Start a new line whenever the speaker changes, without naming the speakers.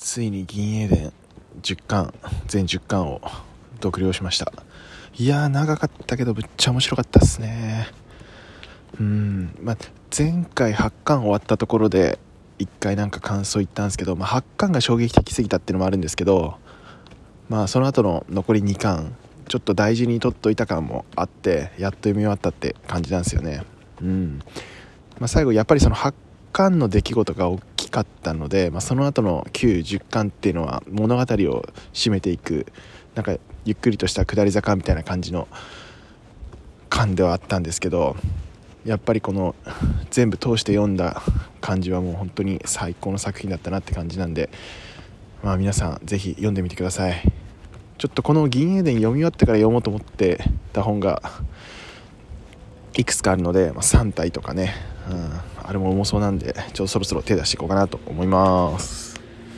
ついに銀英伝10巻全10巻を読了しました。いやー長かったけどぶっちゃ面白かったっすね。うんまあ前回8巻終わったところで1回なんか感想言ったんですけど、まあ、8巻が衝撃的すぎたっていうのもあるんですけどまあその後の残り2巻ちょっと大事に取っといた感もあってやっと読み終わったって感じなんですよね。うんまあ、最後やっぱりその8巻の出来事が大きかったので、まあ、その後の910巻っていうのは物語を締めていくなんかゆっくりとした下り坂みたいな感じの巻ではあったんですけどやっぱりこの全部通して読んだ感じはもう本当に最高の作品だったなって感じなんで、まあ、皆さん是非読んでみてください。ちょっとこの「銀英伝」読み終わってから読もうと思ってた本がいくつかあるので、まあ、3体とかね、うん、あれも重そうなんでちょっとそろそろ手出していこうかなと思います。